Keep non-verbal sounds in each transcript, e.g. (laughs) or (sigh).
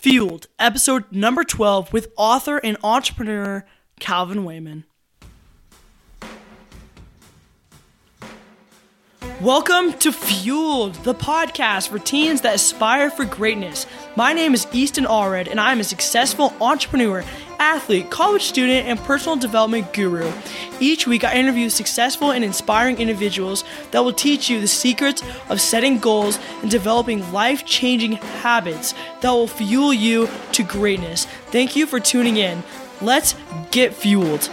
Fueled, episode number 12, with author and entrepreneur Calvin Wayman. Welcome to Fueled, the podcast for teens that aspire for greatness. My name is Easton Allred, and I am a successful entrepreneur, athlete, college student, and personal development guru. Each week, I interview successful and inspiring individuals that will teach you the secrets of setting goals and developing life changing habits that will fuel you to greatness. Thank you for tuning in. Let's get fueled.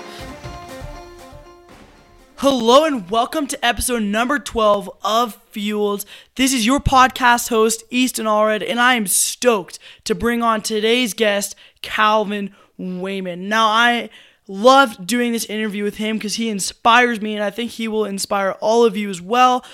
Hello and welcome to episode number 12 of Fueled. This is your podcast host, Easton Allred, and I am stoked to bring on today's guest, Calvin Wayman. Now, I loved doing this interview with him because he inspires me, and I think he will inspire all of you as well.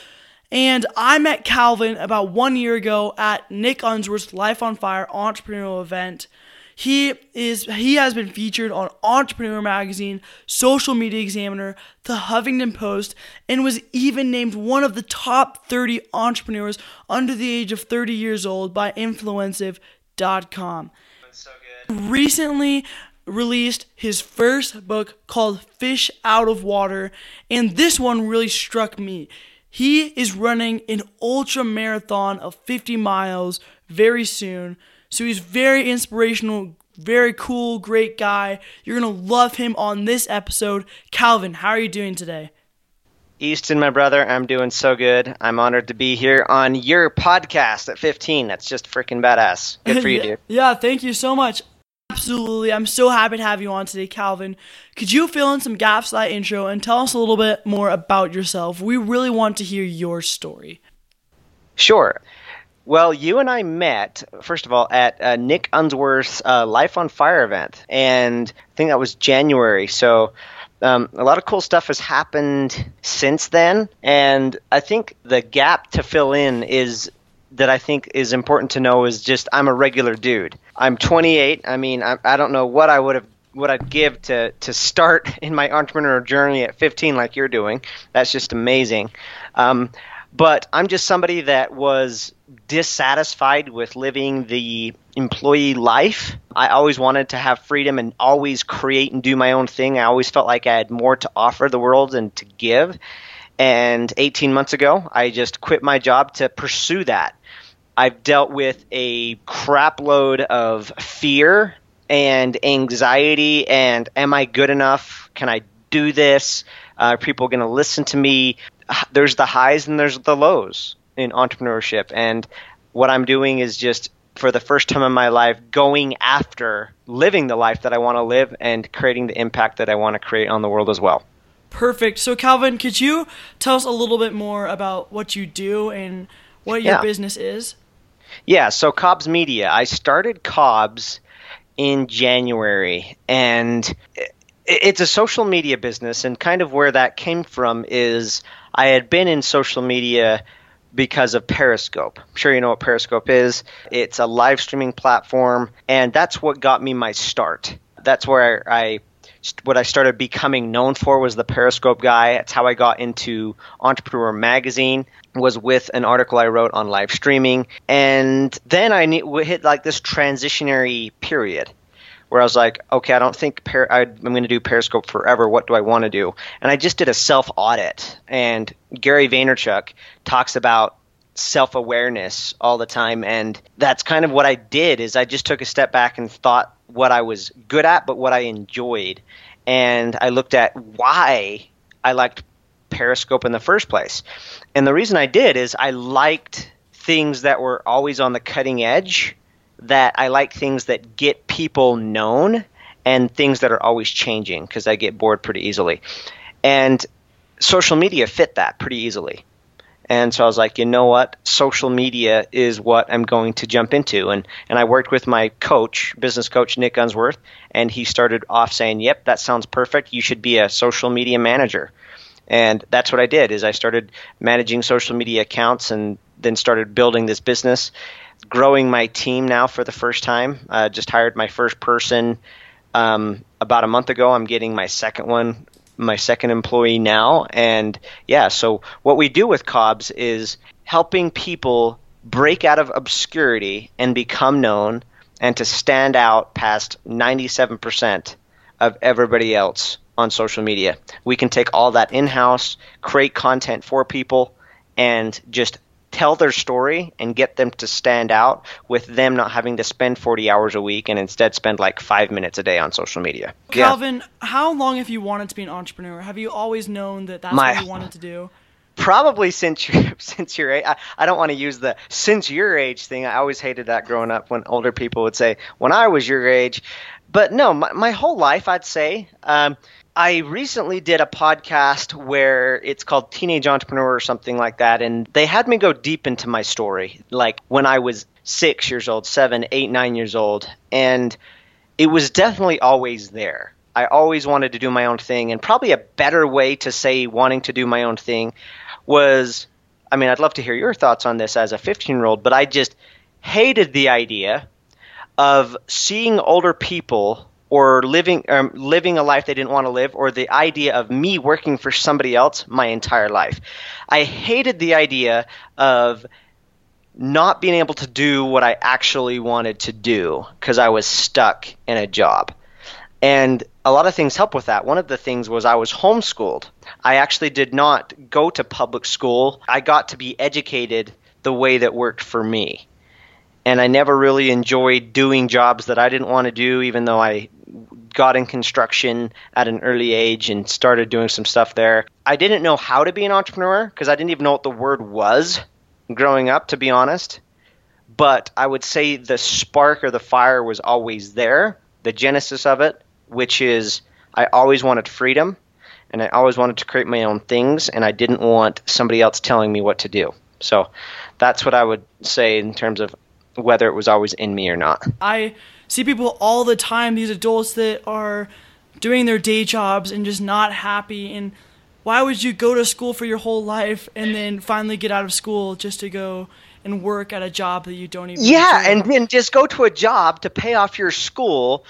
And I met Calvin about one year ago at Nick Unsworth's Life on Fire entrepreneurial event. He is he has been featured on Entrepreneur Magazine, Social Media Examiner, The Huffington Post, and was even named one of the top 30 entrepreneurs under the age of 30 years old by Influencive.com. So Recently released his first book called Fish Out of Water, and this one really struck me. He is running an ultra marathon of 50 miles very soon. So he's very inspirational, very cool, great guy. You're going to love him on this episode. Calvin, how are you doing today? Easton, my brother, I'm doing so good. I'm honored to be here on your podcast at 15. That's just freaking badass. Good for you, (laughs) dude. Yeah, thank you so much. Absolutely. I'm so happy to have you on today, Calvin. Could you fill in some gaps that intro and tell us a little bit more about yourself? We really want to hear your story. Sure. Well, you and I met, first of all, at uh, Nick Unsworth's uh, Life on Fire event. And I think that was January. So um, a lot of cool stuff has happened since then. And I think the gap to fill in is that I think is important to know is just I'm a regular dude. I'm 28. I mean, I, I don't know what I would have what I'd give to to start (laughs) in my entrepreneurial journey at 15 like you're doing. That's just amazing. Um, but I'm just somebody that was dissatisfied with living the employee life. I always wanted to have freedom and always create and do my own thing. I always felt like I had more to offer the world and to give. And 18 months ago, I just quit my job to pursue that. I've dealt with a crapload of fear and anxiety and am I good enough? Can I do this? Are people going to listen to me? There's the highs and there's the lows in entrepreneurship. And what I'm doing is just for the first time in my life going after living the life that I want to live and creating the impact that I want to create on the world as well. Perfect. So, Calvin, could you tell us a little bit more about what you do and what your yeah. business is? Yeah, so Cobbs Media. I started Cobbs in January, and it's a social media business. And kind of where that came from is I had been in social media because of Periscope. I'm sure you know what Periscope is. It's a live streaming platform, and that's what got me my start. That's where I what I started becoming known for was the Periscope guy. That's how I got into Entrepreneur Magazine. Was with an article I wrote on live streaming, and then I hit like this transitionary period where I was like, okay, I don't think per- I'm going to do Periscope forever. What do I want to do? And I just did a self audit. And Gary Vaynerchuk talks about self awareness all the time, and that's kind of what I did. Is I just took a step back and thought what I was good at, but what I enjoyed, and I looked at why I liked Periscope in the first place. And the reason I did is I liked things that were always on the cutting edge that I like things that get people known and things that are always changing because I get bored pretty easily. And social media fit that pretty easily. And so I was like, you know what? Social media is what I'm going to jump into. And, and I worked with my coach, business coach, Nick Unsworth, and he started off saying, yep, that sounds perfect. You should be a social media manager. And that's what I did is I started managing social media accounts and then started building this business growing my team now for the first time. Uh, just hired my first person um, about a month ago. I'm getting my second one, my second employee now. And yeah, so what we do with Cobbs is helping people break out of obscurity and become known and to stand out past 97% of everybody else on social media. We can take all that in house, create content for people, and just tell their story and get them to stand out with them not having to spend 40 hours a week and instead spend like five minutes a day on social media. Calvin, yeah. how long have you wanted to be an entrepreneur? Have you always known that that's My, what you wanted to do? Probably since (laughs) you since your age. I, I don't want to use the since your age thing. I always hated that growing up when older people would say when I was your age. But no, my, my whole life I'd say. Um, I recently did a podcast where it's called Teenage Entrepreneur or something like that, and they had me go deep into my story, like when I was six years old, seven, eight, nine years old, and it was definitely always there. I always wanted to do my own thing, and probably a better way to say wanting to do my own thing was I mean, I'd love to hear your thoughts on this as a 15 year old, but I just hated the idea of seeing older people or living um, living a life they didn't want to live or the idea of me working for somebody else my entire life. I hated the idea of not being able to do what I actually wanted to do because I was stuck in a job. And a lot of things help with that. One of the things was I was homeschooled. I actually did not go to public school. I got to be educated the way that worked for me. And I never really enjoyed doing jobs that I didn't want to do, even though I got in construction at an early age and started doing some stuff there. I didn't know how to be an entrepreneur because I didn't even know what the word was growing up, to be honest. But I would say the spark or the fire was always there, the genesis of it, which is I always wanted freedom and I always wanted to create my own things and I didn't want somebody else telling me what to do. So that's what I would say in terms of whether it was always in me or not. I see people all the time, these adults that are doing their day jobs and just not happy. And why would you go to school for your whole life and then finally get out of school just to go and work at a job that you don't even yeah and then just go to a job to pay off your school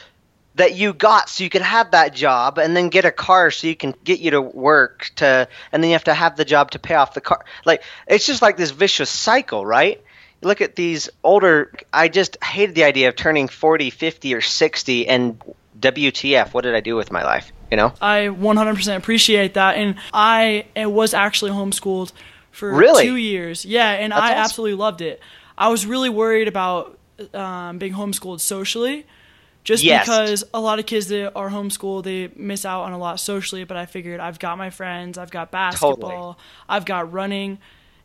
that you got so you could have that job and then get a car so you can get you to work to and then you have to have the job to pay off the car. Like it's just like this vicious cycle right look at these older i just hated the idea of turning 40 50 or 60 and wtf what did i do with my life you know i 100% appreciate that and i was actually homeschooled for really? two years yeah and That's i awesome. absolutely loved it i was really worried about um, being homeschooled socially just yes. because a lot of kids that are homeschooled they miss out on a lot socially but i figured i've got my friends i've got basketball totally. i've got running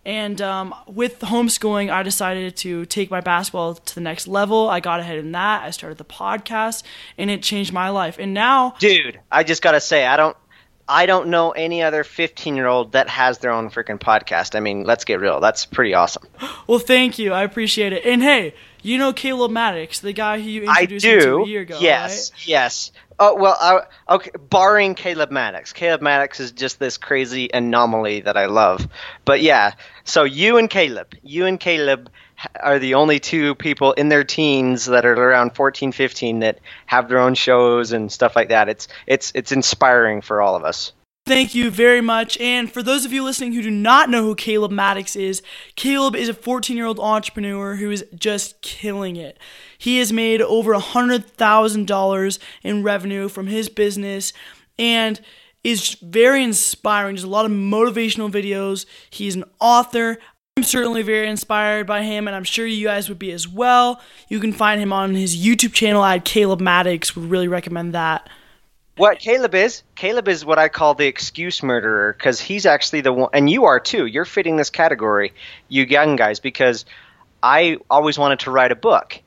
and um, with homeschooling, I decided to take my basketball to the next level. I got ahead in that. I started the podcast, and it changed my life. And now, dude, I just gotta say, I don't, I don't know any other 15 year old that has their own freaking podcast. I mean, let's get real. That's pretty awesome. (gasps) Well, thank you. I appreciate it. And hey, you know Caleb Maddox, the guy who you introduced I do. a year ago. Yes, right? yes. Oh well, okay. Barring Caleb Maddox, Caleb Maddox is just this crazy anomaly that I love. But yeah, so you and Caleb, you and Caleb are the only two people in their teens that are around 14, 15 that have their own shows and stuff like that. It's it's it's inspiring for all of us. Thank you very much. And for those of you listening who do not know who Caleb Maddox is, Caleb is a 14 year old entrepreneur who is just killing it. He has made over $100,000 in revenue from his business and is very inspiring. There's a lot of motivational videos. He's an author. I'm certainly very inspired by him, and I'm sure you guys would be as well. You can find him on his YouTube channel at Caleb Maddox. Would really recommend that. What Caleb is, Caleb is what I call the excuse murderer because he's actually the one, and you are too. You're fitting this category, you young guys, because I always wanted to write a book,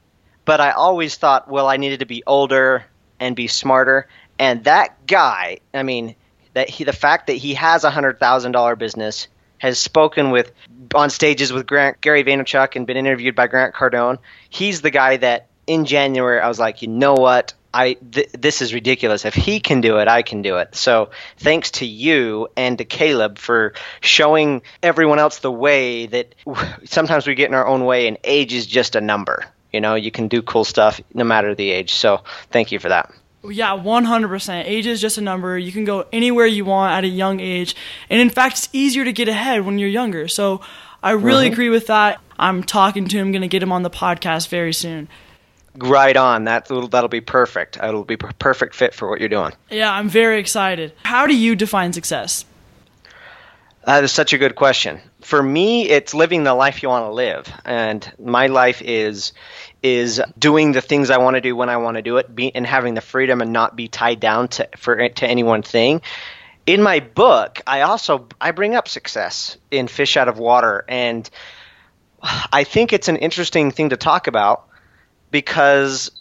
but I always thought, well, I needed to be older and be smarter. And that guy, I mean, that he, the fact that he has a hundred thousand dollar business, has spoken with on stages with Grant Gary Vaynerchuk and been interviewed by Grant Cardone. He's the guy that in January I was like, you know what? I th- this is ridiculous. If he can do it, I can do it. So thanks to you and to Caleb for showing everyone else the way that (laughs) sometimes we get in our own way, and age is just a number. You know, you can do cool stuff no matter the age. So thank you for that. Yeah, 100%. Age is just a number. You can go anywhere you want at a young age. And in fact, it's easier to get ahead when you're younger. So I really mm-hmm. agree with that. I'm talking to him, going to get him on the podcast very soon. Right on. That that'll be perfect. It'll be perfect fit for what you're doing. Yeah, I'm very excited. How do you define success? That is such a good question. For me, it's living the life you want to live, and my life is is doing the things I want to do when I want to do it, be, and having the freedom and not be tied down to for to any one thing. In my book, I also I bring up success in Fish Out of Water, and I think it's an interesting thing to talk about because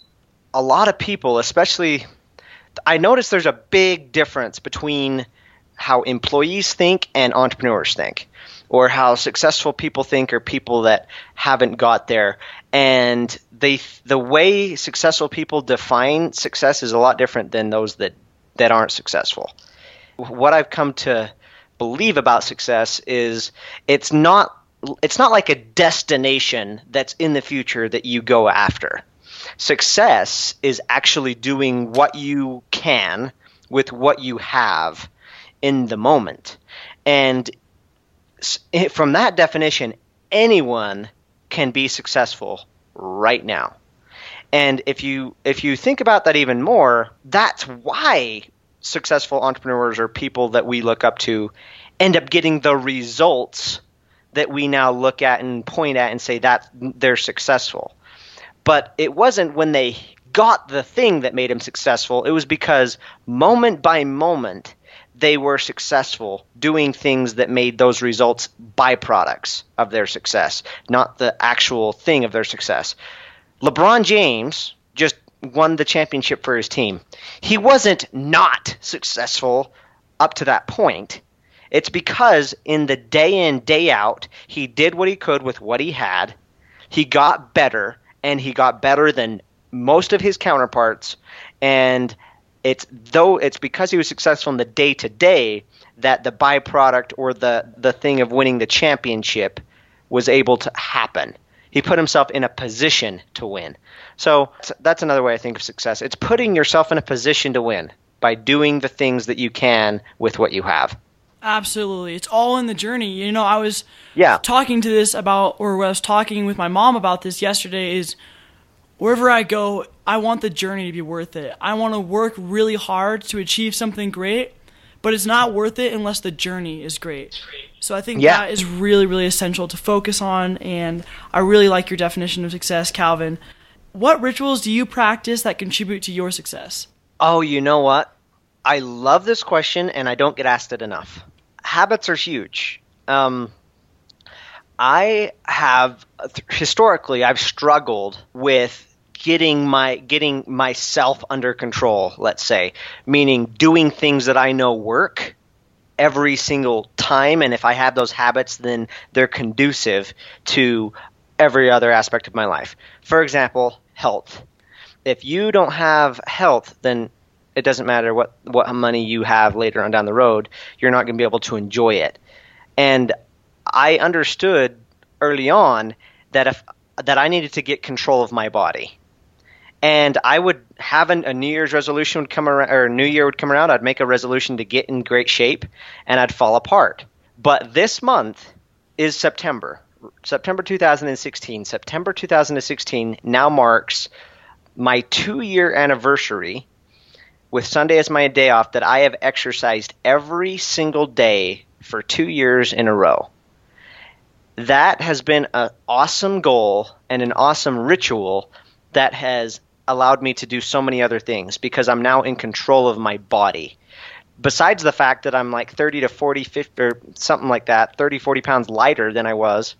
a lot of people, especially, I notice there's a big difference between how employees think and entrepreneurs think, or how successful people think or people that haven't got there. And they, the way successful people define success is a lot different than those that, that aren't successful. What I've come to believe about success is it's not it's not like a destination that's in the future that you go after. Success is actually doing what you can with what you have in the moment. And eh, from that definition, anyone can be successful right now. And if you if you think about that even more, that's why successful entrepreneurs or people that we look up to end up getting the results that we now look at and point at and say that they're successful. But it wasn't when they got the thing that made them successful. It was because moment by moment they were successful doing things that made those results byproducts of their success, not the actual thing of their success. LeBron James just won the championship for his team. He wasn't not successful up to that point. It's because in the day in, day out, he did what he could with what he had. He got better, and he got better than most of his counterparts. And it's though it's because he was successful in the day to day that the byproduct or the the thing of winning the championship was able to happen. He put himself in a position to win. So that's another way I think of success. It's putting yourself in a position to win by doing the things that you can with what you have. Absolutely. It's all in the journey. You know, I was yeah. talking to this about, or I was talking with my mom about this yesterday is wherever I go, I want the journey to be worth it. I want to work really hard to achieve something great, but it's not worth it unless the journey is great. So I think yeah. that is really, really essential to focus on. And I really like your definition of success, Calvin. What rituals do you practice that contribute to your success? Oh, you know what? I love this question, and I don't get asked it enough habits are huge. Um, I have historically I've struggled with getting my getting myself under control, let's say, meaning doing things that I know work every single time and if I have those habits then they're conducive to every other aspect of my life. For example, health. If you don't have health, then it doesn't matter what what money you have later on down the road, you're not going to be able to enjoy it. And I understood early on that if that I needed to get control of my body. And I would have an, a New Year's resolution would come around, or New Year would come around. I'd make a resolution to get in great shape, and I'd fall apart. But this month is September, September 2016. September 2016 now marks my two-year anniversary with Sunday as my day off that I have exercised every single day for two years in a row. That has been an awesome goal and an awesome ritual that has allowed me to do so many other things because I'm now in control of my body. Besides the fact that I'm like 30 to 40, 50, or something like that, 30, 40 pounds lighter than I was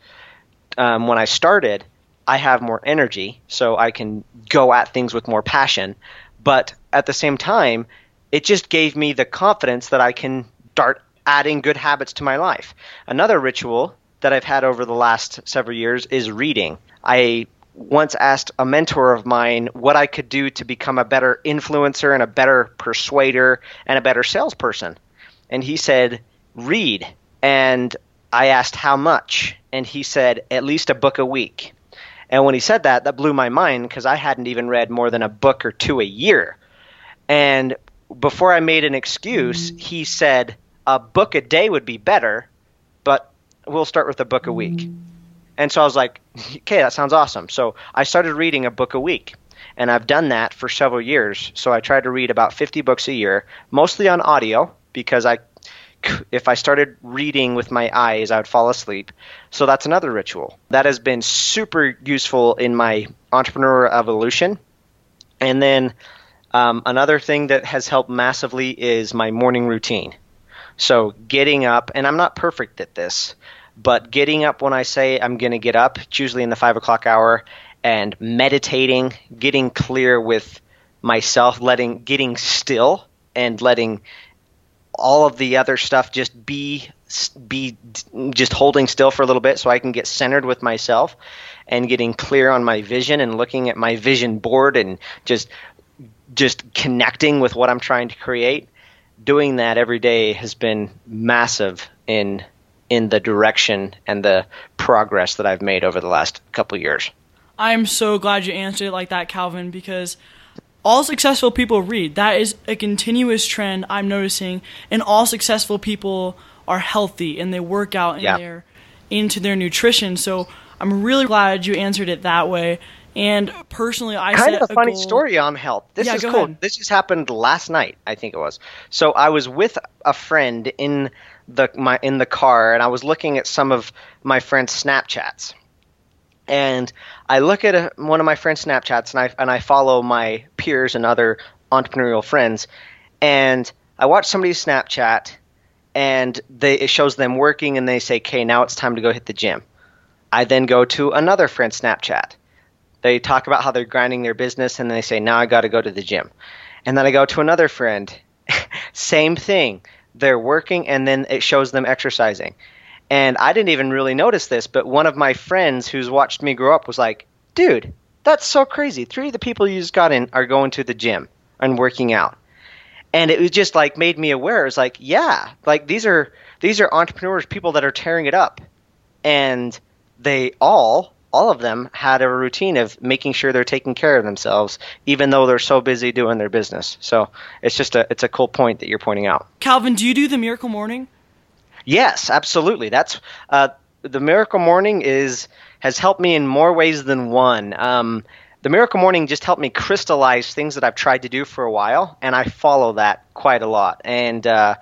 um, when I started, I have more energy, so I can go at things with more passion. But at the same time, it just gave me the confidence that I can start adding good habits to my life. Another ritual that I've had over the last several years is reading. I once asked a mentor of mine what I could do to become a better influencer and a better persuader and a better salesperson. And he said, read. And I asked how much. And he said, at least a book a week. And when he said that, that blew my mind because I hadn't even read more than a book or two a year. And before I made an excuse, mm. he said a book a day would be better, but we'll start with a book a week. And so I was like, okay, that sounds awesome. So I started reading a book a week. and I've done that for several years. So I try to read about 50 books a year, mostly on audio because I if I started reading with my eyes, I would fall asleep. So that's another ritual. That has been super useful in my entrepreneur evolution. And then um, another thing that has helped massively is my morning routine. So getting up, and I'm not perfect at this, but getting up when I say I'm going to get up, it's usually in the five o'clock hour, and meditating, getting clear with myself, letting, getting still, and letting all of the other stuff just be be just holding still for a little bit so I can get centered with myself and getting clear on my vision and looking at my vision board and just just connecting with what I'm trying to create. Doing that every day has been massive in in the direction and the progress that I've made over the last couple years. I'm so glad you answered it like that, Calvin, because all successful people read. That is a continuous trend I'm noticing, and all successful people are healthy and they work out and yeah. they're into their nutrition. So I'm really glad you answered it that way. And personally, I kind of a funny goal. story on health. This yeah, is cool. Ahead. This just happened last night, I think it was. So I was with a friend in the my in the car, and I was looking at some of my friends' Snapchats. And I look at a, one of my friends' Snapchats, and I and I follow my peers and other entrepreneurial friends, and I watch somebody's Snapchat, and they, it shows them working, and they say, "Okay, now it's time to go hit the gym." I then go to another friend's Snapchat they talk about how they're grinding their business and they say, now I got to go to the gym. And then I go to another friend, (laughs) same thing. They're working and then it shows them exercising. And I didn't even really notice this, but one of my friends who's watched me grow up was like, dude, that's so crazy. Three of the people you just got in are going to the gym and working out. And it was just like made me aware. It's like, yeah, like these are these are entrepreneurs, people that are tearing it up. And they all all of them had a routine of making sure they're taking care of themselves, even though they're so busy doing their business. So it's just a it's a cool point that you're pointing out. Calvin, do you do the Miracle Morning? Yes, absolutely. That's uh, the Miracle Morning is has helped me in more ways than one. Um, the Miracle Morning just helped me crystallize things that I've tried to do for a while, and I follow that quite a lot. And uh,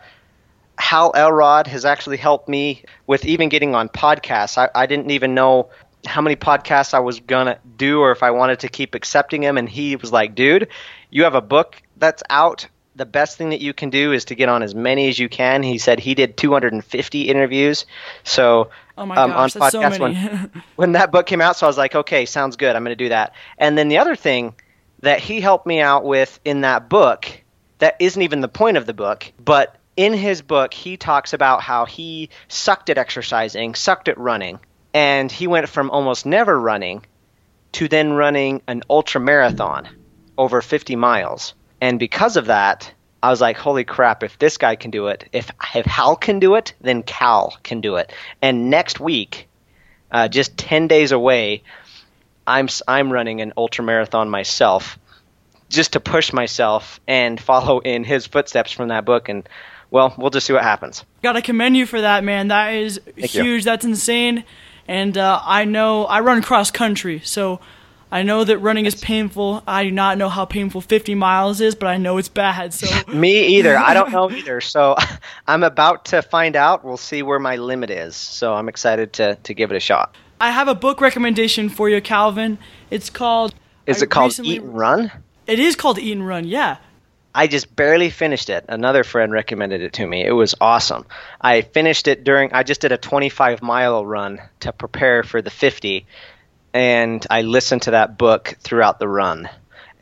Hal Elrod has actually helped me with even getting on podcasts. I, I didn't even know how many podcasts I was gonna do or if I wanted to keep accepting him. And he was like, dude, you have a book that's out. The best thing that you can do is to get on as many as you can. He said he did 250 interviews. So, oh my um, gosh, on podcast so when, (laughs) when that book came out, so I was like, okay, sounds good. I'm going to do that. And then the other thing that he helped me out with in that book that isn't even the point of the book, but in his book, he talks about how he sucked at exercising, sucked at running, and he went from almost never running to then running an ultra marathon over 50 miles. And because of that, I was like, holy crap, if this guy can do it, if, if Hal can do it, then Cal can do it. And next week, uh, just 10 days away, I'm, I'm running an ultra marathon myself just to push myself and (laughs) follow in his footsteps from that book. And well, we'll just see what happens. Gotta commend you for that, man. That is Thank huge. You. That's insane and uh, I know I run cross country, so I know that running is painful. I do not know how painful 50 miles is, but I know it's bad. So (laughs) me either. I don't know either. So (laughs) I'm about to find out. We'll see where my limit is. So I'm excited to to give it a shot. I have a book recommendation for you, Calvin. It's called. Is I it called recently, Eat and Run? It is called Eat and Run. Yeah. I just barely finished it. Another friend recommended it to me. It was awesome. I finished it during, I just did a 25 mile run to prepare for the 50, and I listened to that book throughout the run.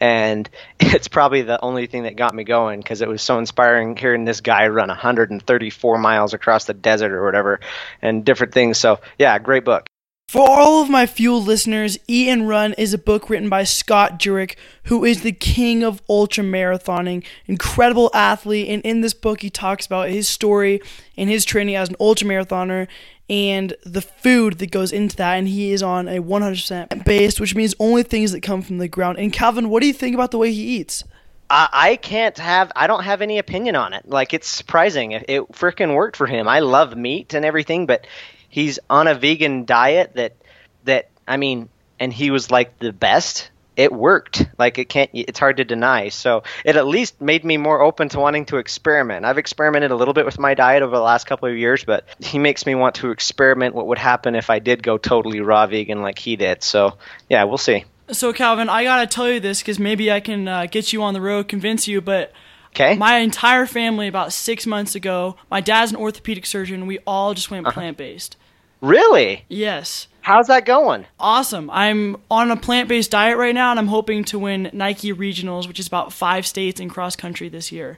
And (laughs) it's probably the only thing that got me going because it was so inspiring hearing this guy run 134 miles across the desert or whatever and different things. So, yeah, great book. For all of my Fuel listeners, Eat and Run is a book written by Scott Jurek, who is the king of ultra marathoning, incredible athlete. And in this book, he talks about his story and his training as an ultra marathoner and the food that goes into that. And he is on a 100% base, which means only things that come from the ground. And Calvin, what do you think about the way he eats? I, I can't have. I don't have any opinion on it. Like it's surprising. It, it freaking worked for him. I love meat and everything, but he's on a vegan diet that that I mean, and he was like the best it worked. Like it can't, it's hard to deny. So it at least made me more open to wanting to experiment. I've experimented a little bit with my diet over the last couple of years, but he makes me want to experiment what would happen if I did go totally raw vegan like he did. So yeah, we'll see. So Calvin, I gotta tell you this because maybe I can uh, get you on the road, convince you. But Okay. my entire family, about six months ago, my dad's an orthopedic surgeon. We all just Uh-huh. went plant based. really? Yes. How's that going? Awesome. I'm on a plant based diet right now, and I'm hoping to win Nike Regionals, which is about five states in cross country this year.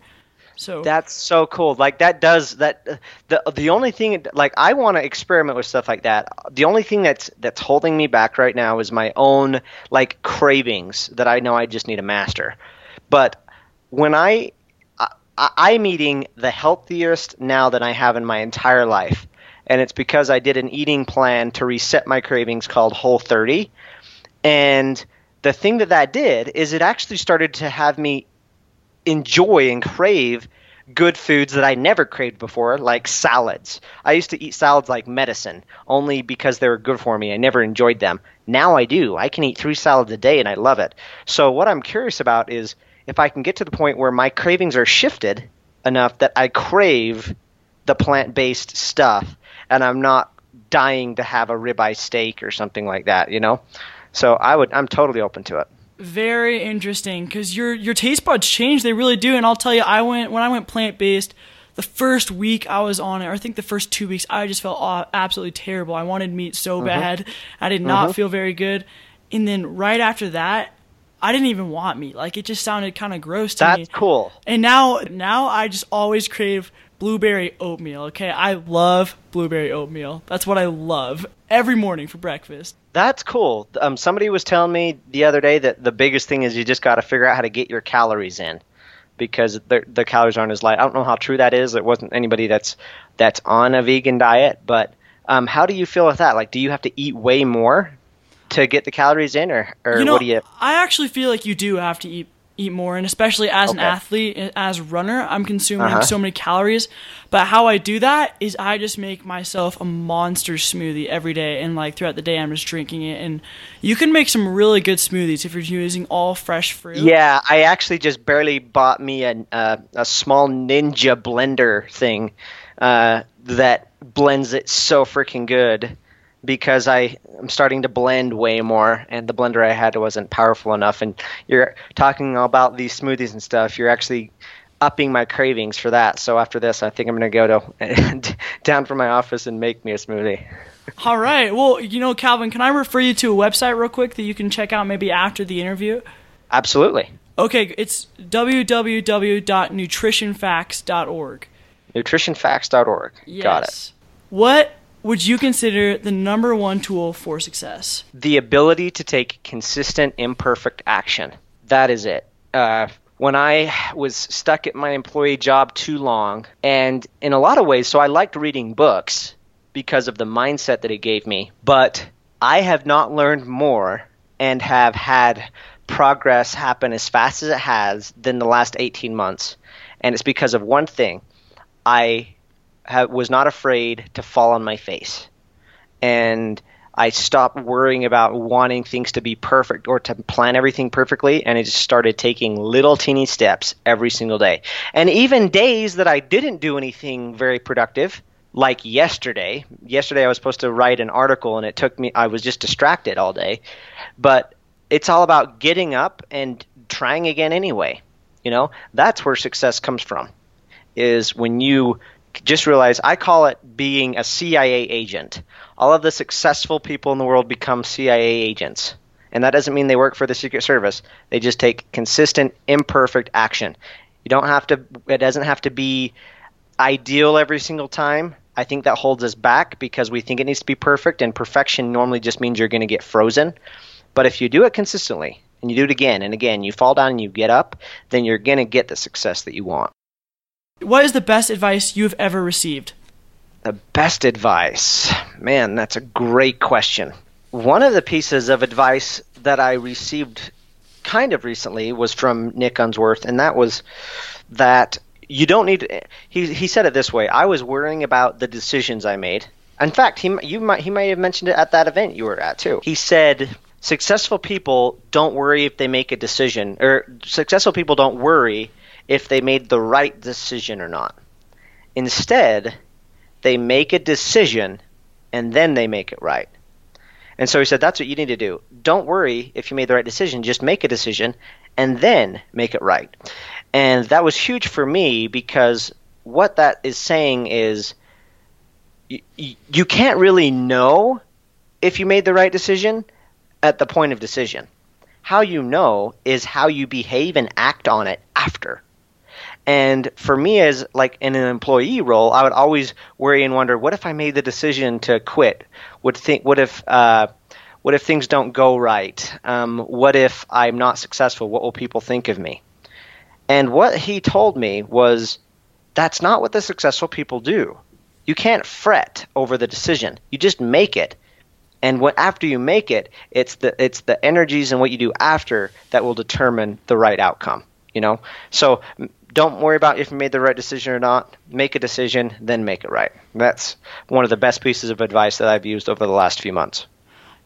So That's so cool. Like that does that. The the only thing like I want to experiment with stuff like that. The only thing that's that's holding me back right now is my own like cravings that I know I just need to master. But when I, I I'm eating the healthiest now than I have in my entire life, and it's because I did an eating plan to reset my cravings called Whole 30, and the thing that that did is it actually started to have me enjoy and crave good foods that I never craved before, like salads. I used to eat salads like medicine, only because they were good for me. I never enjoyed them. Now I do. I can eat three salads a day and I love it. So, what I'm curious about is if I can get to the point where my cravings are shifted enough that I crave the plant based stuff and I'm not dying to have a ribeye steak or something like that, you know? So, I would, I'm totally open to it. very interesting because your your taste buds change. They really do. And I'll tell you, I went when I went plant based. The first week I was on it, or I think the first two weeks, I just felt absolutely terrible. I wanted meat so mm-hmm. bad. I did not mm-hmm. feel very good. And then right after that, I didn't even want meat. Like it just sounded kind of gross to me. That's cool. And now, now I just always crave blueberry oatmeal. Okay, I love blueberry oatmeal. That's what I love every morning for breakfast. That's cool. Um, somebody was telling me the other day that the biggest thing is you just got to figure out how to get your calories in because the the calories aren't as light. I don't know how true that is. It wasn't anybody that's that's on a vegan diet, but um, how do you feel with that? Like, do you have to eat way more to get the calories in, or or you know, what do you? I actually feel like you do have to eat eat more, and especially as an athlete, as runner, I'm consuming Uh-huh. so many calories. But how I do that is I just make myself a monster smoothie every day, and like throughout the day, I'm just drinking it. And you can make some really good smoothies if you're using all fresh fruit. Yeah, I actually just barely bought me a uh, a small Ninja blender thing uh, that blends it so freaking good because I am starting to blend way more, and the blender I had wasn't powerful enough. And you're talking about these smoothies and stuff. You're actually upping my cravings for that. So after this, I think I'm going to go to (laughs) down from my office and make me a smoothie. All right. Well, you know, Calvin, can I refer you to a website real quick that you can check out maybe after the interview? Absolutely. Okay, it's www.nutritionfacts.org. Nutritionfacts.org. Yes. Got it. What would you consider the number one tool for success? the ability to take consistent, imperfect action. That is it. Uh, when I was stuck at my employee job too long, and in a lot of ways, so I liked reading books because of the mindset that it gave me, but I have not learned more and have had progress happen as fast as it has than the last 18 months. And it's because of one thing I ha- was not afraid to fall on my face and I stopped worrying about wanting things to be perfect or to plan everything perfectly, and I just started taking little teeny steps every single day. And even days that I didn't do anything very productive, like yesterday. Yesterday I was supposed to write an article, and it took me. I was just distracted all day, but it's all about getting up and trying again anyway. You know, that's where success comes from. Is when you just realize I call it being a CIA agent. All of the successful people in the world become CIA agents. And that doesn't mean they work for the Secret Service. They just take consistent, imperfect action. You don't have to, it doesn't have to be ideal every single time. I think that holds us back because we think it needs to be perfect, and perfection normally just means you're going to get frozen. But if you do it consistently, and you do it again and again, you fall down and you get up, then you're going to get the success that you want. What is the best advice you've ever received? The best advice. Man, that's a great question. One of the pieces of advice that I received kind of recently was from Nick Unsworth, and that was that you don't need. He he said it this way: I was worrying about the decisions I made. In fact, he you might he might have mentioned it at that event you were at too. He said successful people don't worry if they make a decision, or successful people don't worry if they made the right decision or not. Instead, they make a decision and then they make it right. And so he said, that's what you need to do. Don't worry if you made the right decision, just make a decision and then make it right. And that was huge for me because what that is saying is you, you can't really know if you made the right decision at the point of decision. How you know is how you behave and act on it after. And for me, as like in an employee role, I would always worry and wonder, what if I made the decision to quit? Would think, what if, uh, what if things don't go right? Um, what if I'm not successful? What will people think of me? And what he told me was, that's not what the successful people do. You can't fret over the decision. You just make it. And what, after you make it, it's the it's the energies and what you do after that will determine the right outcome. You know, so don't worry about if you made the right decision or not. Make a decision, then make it right. That's one of the best pieces of advice that I've used over the last few months.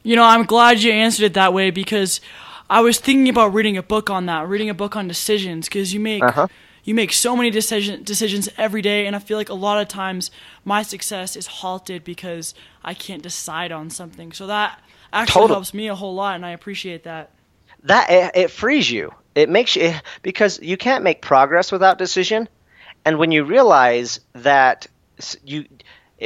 You know, I'm glad you answered it that way because I was thinking about reading a book on that, reading a book on decisions because you make uh-huh. you make so many decision, decisions every day and I feel like a lot of times my success is halted because I can't decide on something. So that actually helps me a whole lot and I appreciate that. That it, it frees you. It makes you because you can't make progress without decision. And when you realize that you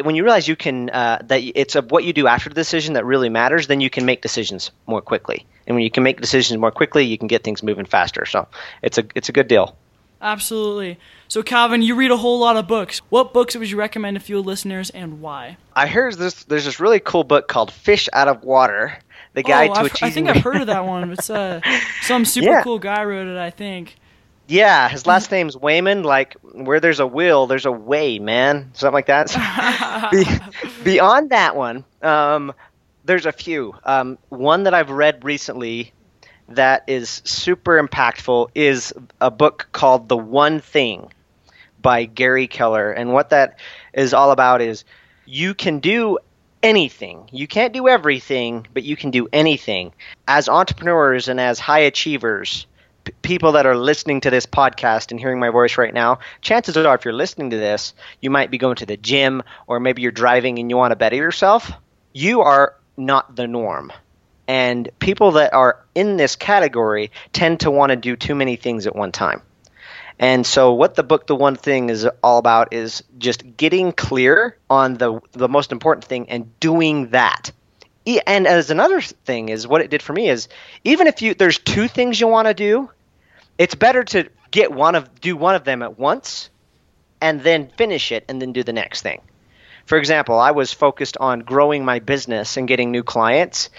when you realize you can uh, that it's a, what you do after the decision that really matters then you can make decisions more quickly. And when you can make decisions more quickly you can get things moving faster. So it's a it's a good deal. Absolutely. So calvin you read a whole lot of books. What books would you recommend to few listeners and why? I heard this there's this really cool book called fish out of water the guy oh, to I've, achieving. I think I've heard of that one. (laughs) It's uh, some super yeah. cool guy wrote it. I think. Yeah, his last name's Wayman. Like where there's a will, there's a way, man. Something like that. (laughs) Be, (laughs) beyond that one, um, there's a few. Um, one that I've read recently that is super impactful is a book called The One Thing by Gary Keller, and what that is all about is you can do anything. You can't do everything, but you can do anything. As entrepreneurs and as high achievers, p- people that are listening to this podcast and hearing my voice right now, chances are if you're listening to this, you might be going to the gym or maybe you're driving and you want to better yourself. You are not the norm. And people that are in this category tend to want to do too many things at one time. And so, what the book, The One Thing, is all about is just getting clear on the, the most important thing and doing that. And as another thing is what it did for me is even if you there's two things you want to do, it's better to get one of do one of them at once and then finish it and then do the next thing. For example, I was focused on growing my business and getting new clients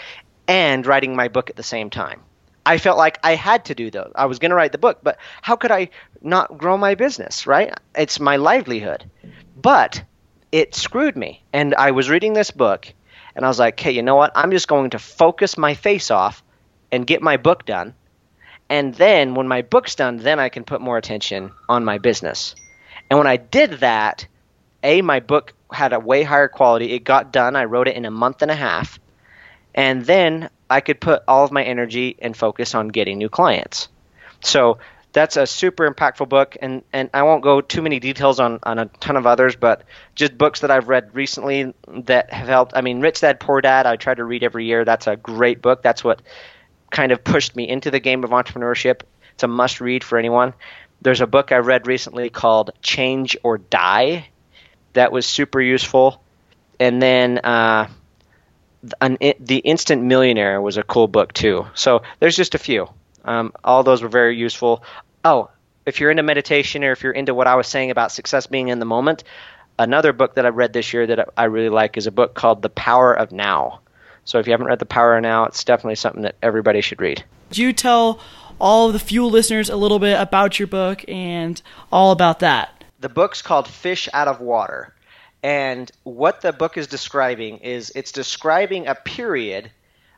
and writing my book at the same time. I felt like I had to do those. I was going to write the book, but how could I not grow my business, right? It's my livelihood. But it screwed me. And I was reading this book and I was like, hey, you know what? I'm just going to focus my face off and get my book done. And then when my book's done, then I can put more attention on my business. And when I did that, A, my book had a way higher quality. It got done. I wrote it in a month and a half. And then I could put all of my energy and focus on getting new clients. So that's a super impactful book, and, and I won't go too many details on, on a ton of others, but just books that I've read recently that have helped. I mean, Rich Dad Poor Dad, I try to read every year. That's a great book. That's what kind of pushed me into the game of entrepreneurship. It's a must read for anyone. There's a book I read recently called Change or Die that was super useful. And then uh, an, the Instant Millionaire was a cool book too. So there's just a few. Um, all those were very useful. Oh, if you're into meditation or if you're into what I was saying about success being in the moment, another book that I read this year that I really like is a book called The Power of Now. So if you haven't read The Power of Now, it's definitely something that everybody should read. Do you tell all of the Fuel listeners a little bit about your book and all about that? The book's called Fish Out of Water. And what the book is describing is it's describing a period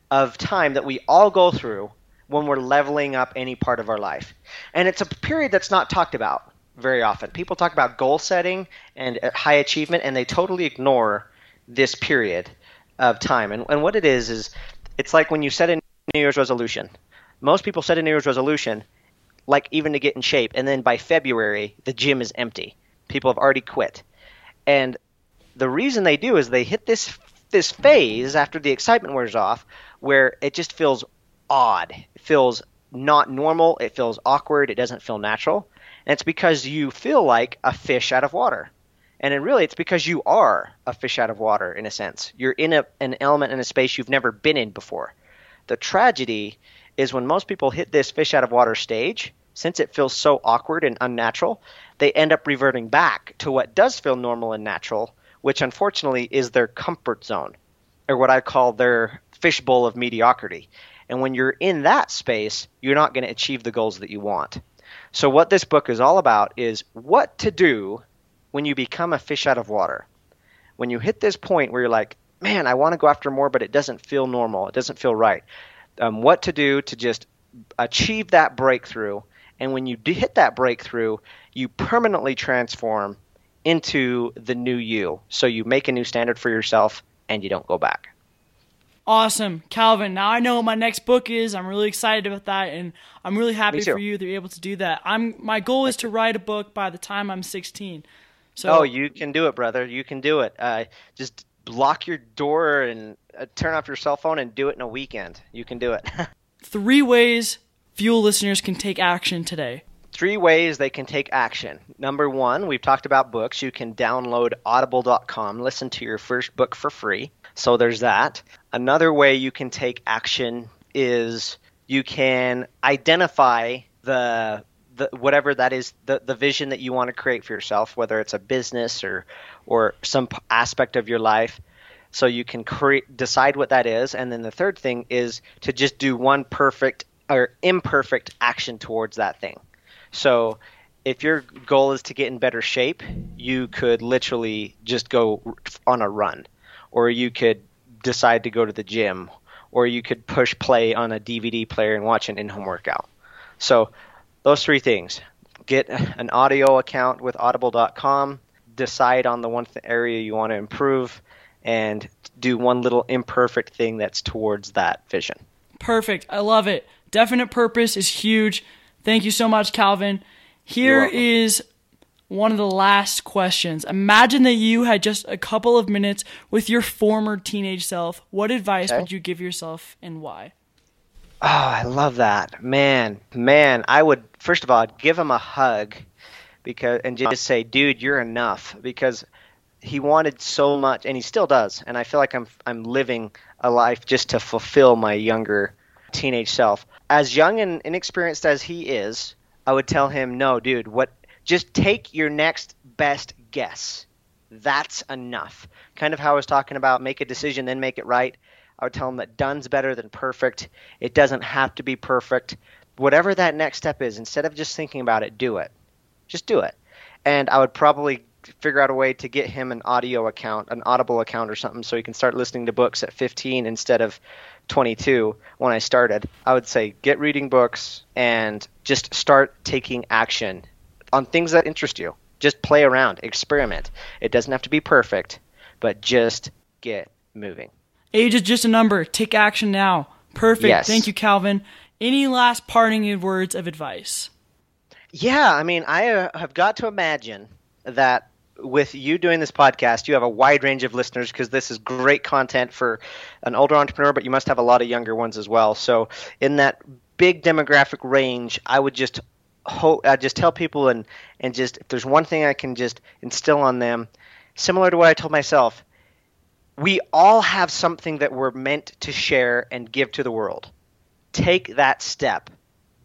of time that we all go through when we're leveling up any part of our life. And it's a period that's not talked about very often. People talk about goal setting and uh, high achievement, and they totally ignore this period of time. And, and what it is, is it's like when you set a New Year's resolution. Most people set a New Year's resolution, like even to get in shape, and then by February the gym is empty. People have already quit, and the reason they do is they hit this this phase after the excitement wears off, where it just feels odd. It feels not normal. It feels awkward. It doesn't feel natural, and it's because you feel like a fish out of water. And it really, it's because you are a fish out of water in a sense. You're in a, an element in a space you've never been in before. The tragedy is when most people hit this fish out of water stage, since it feels so awkward and unnatural, they end up reverting back to what does feel normal and natural, which unfortunately is their comfort zone, or what I call their fishbowl of mediocrity. And when you're in that space, you're not going to achieve the goals that you want. So, what this book is all about is what to do when you become a fish out of water. When you hit this point where you're like, man, I want to go after more, but it doesn't feel normal, it doesn't feel right. Um, what to do to just achieve that breakthrough. And when you hit that breakthrough, you permanently transform into the new you. So you make a new standard for yourself and you don't go back. Awesome, Calvin. Now I know what my next book is. I'm really excited about that, and I'm really happy for you that you're able to do that. I'm my goal is to write a book by the time I'm 16. So, oh, you can do it, brother. You can do it. Uh, just lock your door and uh, turn off your cell phone and do it in a weekend. You can do it. (laughs) Three ways Fuel listeners can take action today. Three ways they can take action. Number one, we've talked about books. You can download audible.com, listen to your first book for free. So there's that. Another way you can take action is you can identify the the, whatever that is the, the vision that you want to create for yourself whether it's a business or or some aspect of your life so you can create decide what that is and then the third thing is to just do one perfect or imperfect action towards that thing so if your goal is to get in better shape you could literally just go on a run or you could decide to go to the gym, or you could push play on a DVD player and watch an in-home workout. So those three things: get an audio account with Audible.com, decide on the one th- area you want to improve, and do one little imperfect thing that's towards that vision. Perfect. I love it. Definite purpose is huge. Thank you so much, Calvin. Here is one of the last questions. Imagine that you had just a couple of minutes with your former teenage self. What advice okay. would you give yourself and why? Oh, I love that. Man, man, I would first of all I'd give him a hug because and just say, "Dude, you're enough." Because he wanted so much and he still does. And I feel like I'm I'm living a life just to fulfill my younger teenage self. As young and inexperienced as he is, I would tell him, "No, dude, what just take your next best guess. That's enough. Kind of how I was talking about make a decision, then make it right. I would tell him that done's better than perfect. It doesn't have to be perfect. Whatever that next step is, instead of just thinking about it, do it. Just do it. And I would probably figure out a way to get him an audio account, an Audible account or something, so he can start listening to books at 15 instead of 22 when I started. I would say get reading books and just start taking action on things that interest you. Just play around, experiment. It doesn't have to be perfect, but just get moving. Age is just a number. Take action now. Perfect. Yes. Thank you, Calvin. Any last parting words of advice? Yeah, I mean, I uh, have got to imagine that with you doing this podcast, you have a wide range of listeners because this is great content for an older entrepreneur, but you must have a lot of younger ones as well. So, in that big demographic range, I would just hope I just tell people and and just if there's one thing I can just instill on them, similar to what I told myself, we all have something that we're meant to share and give to the world. Take that step.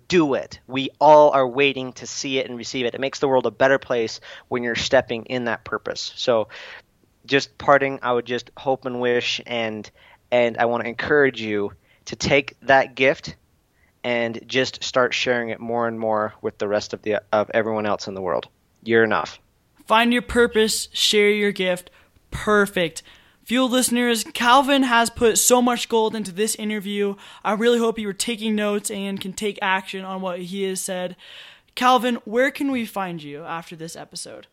Do it. We all are waiting to see it and receive it. It makes the world a better place when you're stepping in that purpose. So just parting, I would just hope and wish and and I want to encourage you to take that gift and just start sharing it more and more with the rest of the of everyone else in the world. You're enough. Find your purpose, share your gift. Perfect. Fuel listeners, Calvin has put so much gold into this interview. I really hope you were taking notes and can take action on what he has said. Calvin, where can we find you after this episode?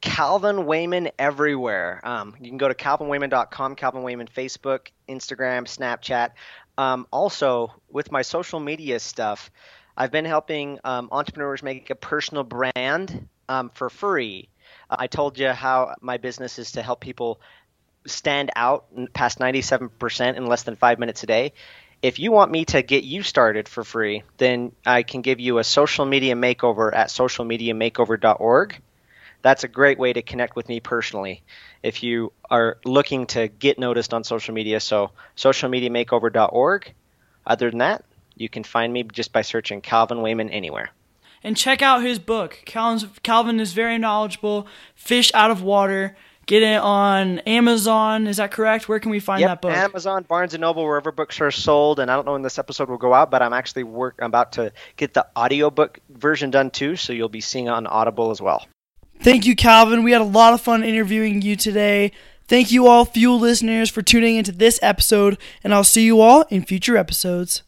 Calvin Wayman everywhere. Um, you can go to calvinwayman.com, Calvin Wayman Facebook, Instagram, Snapchat. Um, also, with my social media stuff, I've been helping um, entrepreneurs make a personal brand um, for free. I told you how my business is to help people stand out past 97% in less than five minutes a day. If you want me to get you started for free, then I can give you a social media makeover at socialmediamakeover.org. That's a great way to connect with me personally if you are looking to get noticed on social media. So, socialmediamakeover.org. Other than that, you can find me just by searching Calvin Wayman anywhere. And check out his book. Calvin's, Calvin is very knowledgeable. Fish out of water. Get it on Amazon. Is that correct? Where can we find yep, that book? Amazon, Barnes and Noble, wherever books are sold. And I don't know when this episode will go out, but I'm actually work. I'm about to get the audiobook version done too, so you'll be seeing it on Audible as well. Thank you, Calvin. We had a lot of fun interviewing you today. Thank you all, Fuel listeners, for tuning into this episode, and I'll see you all in future episodes.